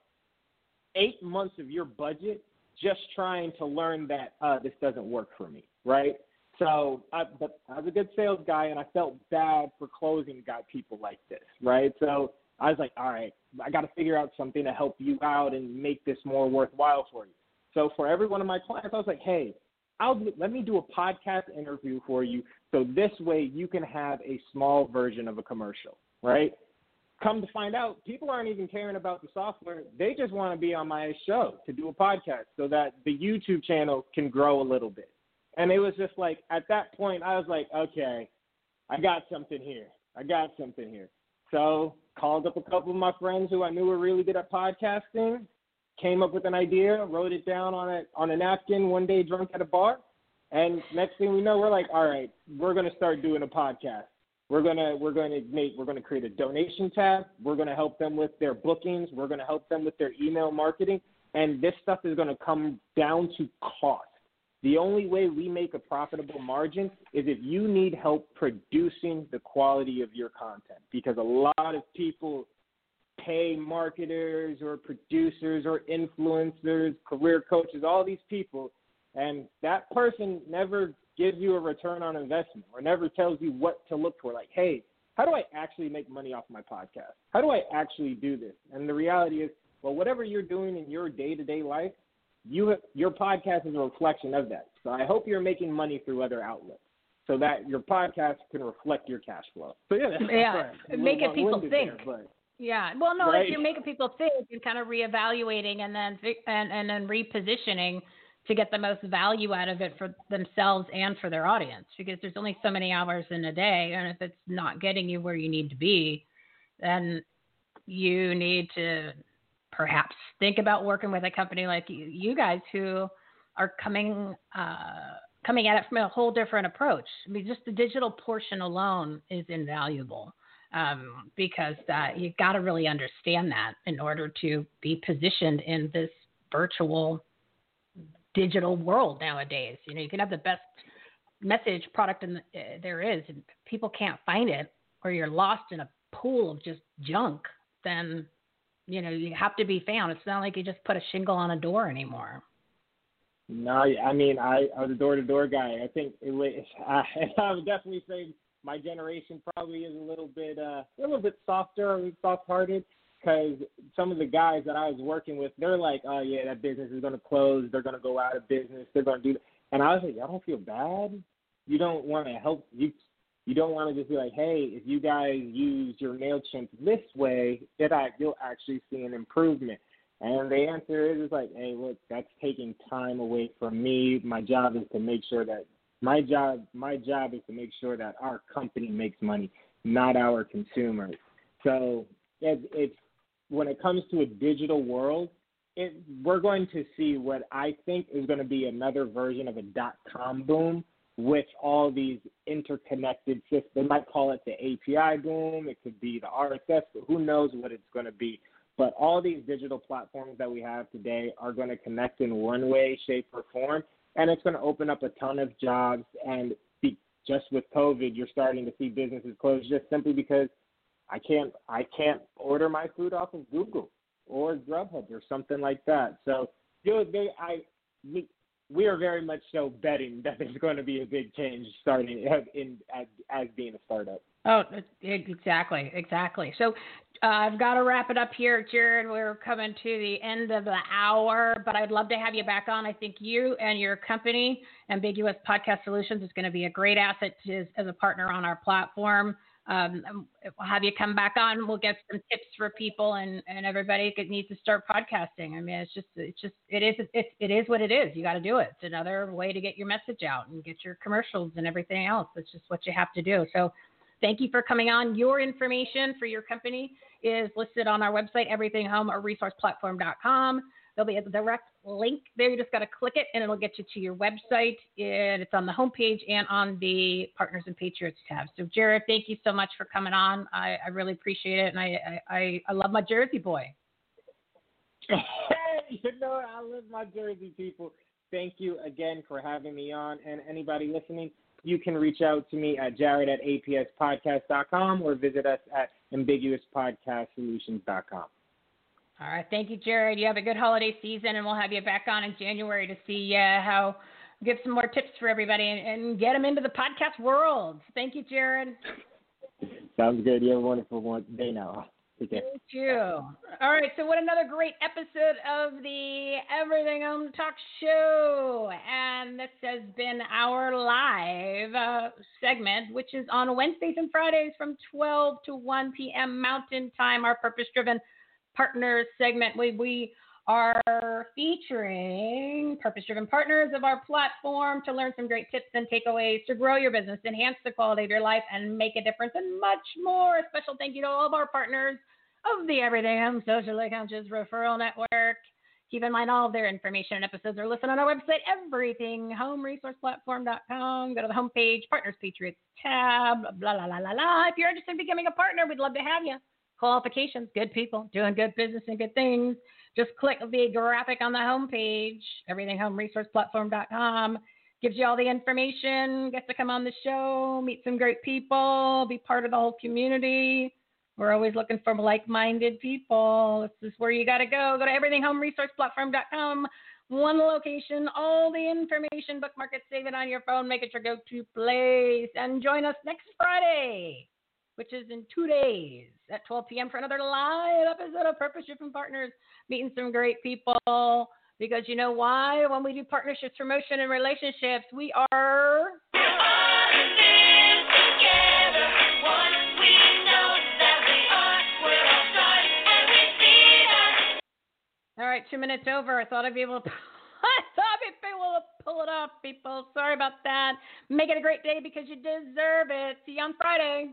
eight months of your budget just trying to learn that uh, this doesn't work for me, right? So, I, but I was a good sales guy, and I felt bad for closing got people like this, right? So I was like, all right, I got to figure out something to help you out and make this more worthwhile for you. So for every one of my clients, I was like, hey, I'll let me do a podcast interview for you, so this way you can have a small version of a commercial, right? come to find out, people aren't even caring about the software. They just want to be on my show to do a podcast so that the YouTube channel can grow a little bit. And it was just like, at that point, I was like, okay, I got something here. I got something here. So called up a couple of my friends who I knew were really good at podcasting, came up with an idea, wrote it down on a on a napkin one day drunk at a bar, and next thing we know, we're like, all right, we're gonna start doing a podcast. We're gonna we're gonna make we're gonna create a donation tab. We're gonna help them with their bookings. We're gonna help them with their email marketing, and this stuff is gonna come down to cost. The only way we make a profitable margin is if you need help producing the quality of your content, because a lot of people pay marketers or producers or influencers, career coaches, all these people, and that person never gives you a return on investment or never tells you what to look for. Like, hey, how do I actually make money off my podcast? How do I actually do this? And the reality is, well, whatever you're doing in your day to day life, you your podcast is a reflection of that. So I hope you're making money through other outlets so that your podcast can reflect your cash flow. So yeah, yeah, make it uh, people think. There, yeah, well, no, right? if you're making people think and kind of reevaluating and then and and then repositioning to get the most value out of it for themselves and for their audience because there's only so many hours in a day and if it's not getting you where you need to be then you need to perhaps think about working with a company like you, you guys who are coming uh, coming at it from a whole different approach. I mean, just the digital portion alone is invaluable um, because that you got to really understand that in order to be positioned in this virtual digital world nowadays. You know, you can have the best message product in the, uh, there is, and people can't find it, or you're lost in a pool of just junk. Then, you know, you have to be found. It's not like you just put a shingle on a door anymore. No, I mean, I, I was a door-to-door guy. I think it was. I, I would definitely say my generation probably is a little bit, uh, a little bit softer, soft-hearted because some of the guys that I was working with, they're like, oh yeah, that business is to close. They're to go out of business. They're to do. That. And I was like, I don't feel bad. You don't want to help. You you don't want to just be like, hey, if you guys use your Mailchimp this way, it you'll actually see an improvement. And the answer is, is like, hey, look, that's taking time away from me. My job is to make sure that my job my job is to make sure that our company makes money, not our consumers. So it, it's when it comes to a digital world, it, we're going to see what I think is going to be another version of a dot com boom with all these interconnected systems. They might call it the API boom, it could be the RSS, but who knows what it's going to be. But all these digital platforms that we have today are going to connect in one way, shape, or form, and it's going to open up a ton of jobs. And be, just with COVID, you're starting to see businesses close just simply because I can't I can't order my food off of Google or Grubhub or something like that. So dude, they I we, we are very much so betting that there's going to be a big change starting in as, as being a startup. Oh, exactly, exactly. So uh, I've got to wrap it up here, Jared. We're coming to the end of the hour, but I'd love to have you back on. I think you and your company, Ambiguous Podcast Solutions, is going to be a great asset to, as a partner on our platform. Um, we'll have you come back on. We'll get some tips for people and, and everybody that needs to start podcasting. I mean, it's just, it's just, it is, it, it is what it is. You got to do it. It's another way to get your message out and get your commercials and everything else. It's just what you have to do. So thank you for coming on. Your information for your company is listed on our website, everythinghomeresourceplatform.com. There'll be a direct link there. You just got to click it and it'll get you to your website. And it's on the homepage and on the Partners and Patriots tab. So, Jared, thank you so much for coming on. I, I really appreciate it. And I, I, I love my Jersey boy. Hey, you know, I love my Jersey people. Thank you again for having me on. And anybody listening, you can reach out to me at jared at apspodcast.com or visit us at ambiguouspodcastsolutions.com. All right. Thank you, Jared. You have a good holiday season, and we'll have you back on in January to see uh, how give some more tips for everybody and, and, get them into the podcast world. Thank you, Jared. Sounds good. You have a wonderful day now. Thank you. All right. So, what another great episode of the Everything Home Talk Show. And this has been our live uh, segment, which is on Wednesdays and Fridays from 12 to 1 p.m. Mountain Time, our purpose driven partners segment. We, we are featuring purpose driven partners of our platform to learn some great tips and takeaways to grow your business, enhance the quality of your life, and make a difference, and much more. A special thank you to all of our partners of the Everything Home Socially Conscious Referral Network. Keep in mind all of their information and episodes are listed on our website, everythinghomeresourceplatform.com. Go to the homepage, Partners Patriots tab, blah, blah, blah, blah, blah. If you're interested in becoming a partner, we'd love to have you qualifications, good people doing good business and good things. Just click the graphic on the homepage, everythinghomeresourceplatform.com. Gives you all the information, gets to come on the show, meet some great people, be part of the whole community. We're always looking for like minded people. This is where you got to go. Go to everythinghomeresourceplatform.com. One location, all the information, bookmark it, save it on your phone, make it your go to place, and join us next Friday which is in two days at 12 p.m. for another live episode of Purpose Driven Partners, meeting some great people. Because you know why? When we do partnerships, promotion, and relationships, we are. All right, two minutes over. I thought I'd be able to. I thought I'd be able to pull it off, people. Sorry about that. Make it a great day because you deserve it. See you on Friday.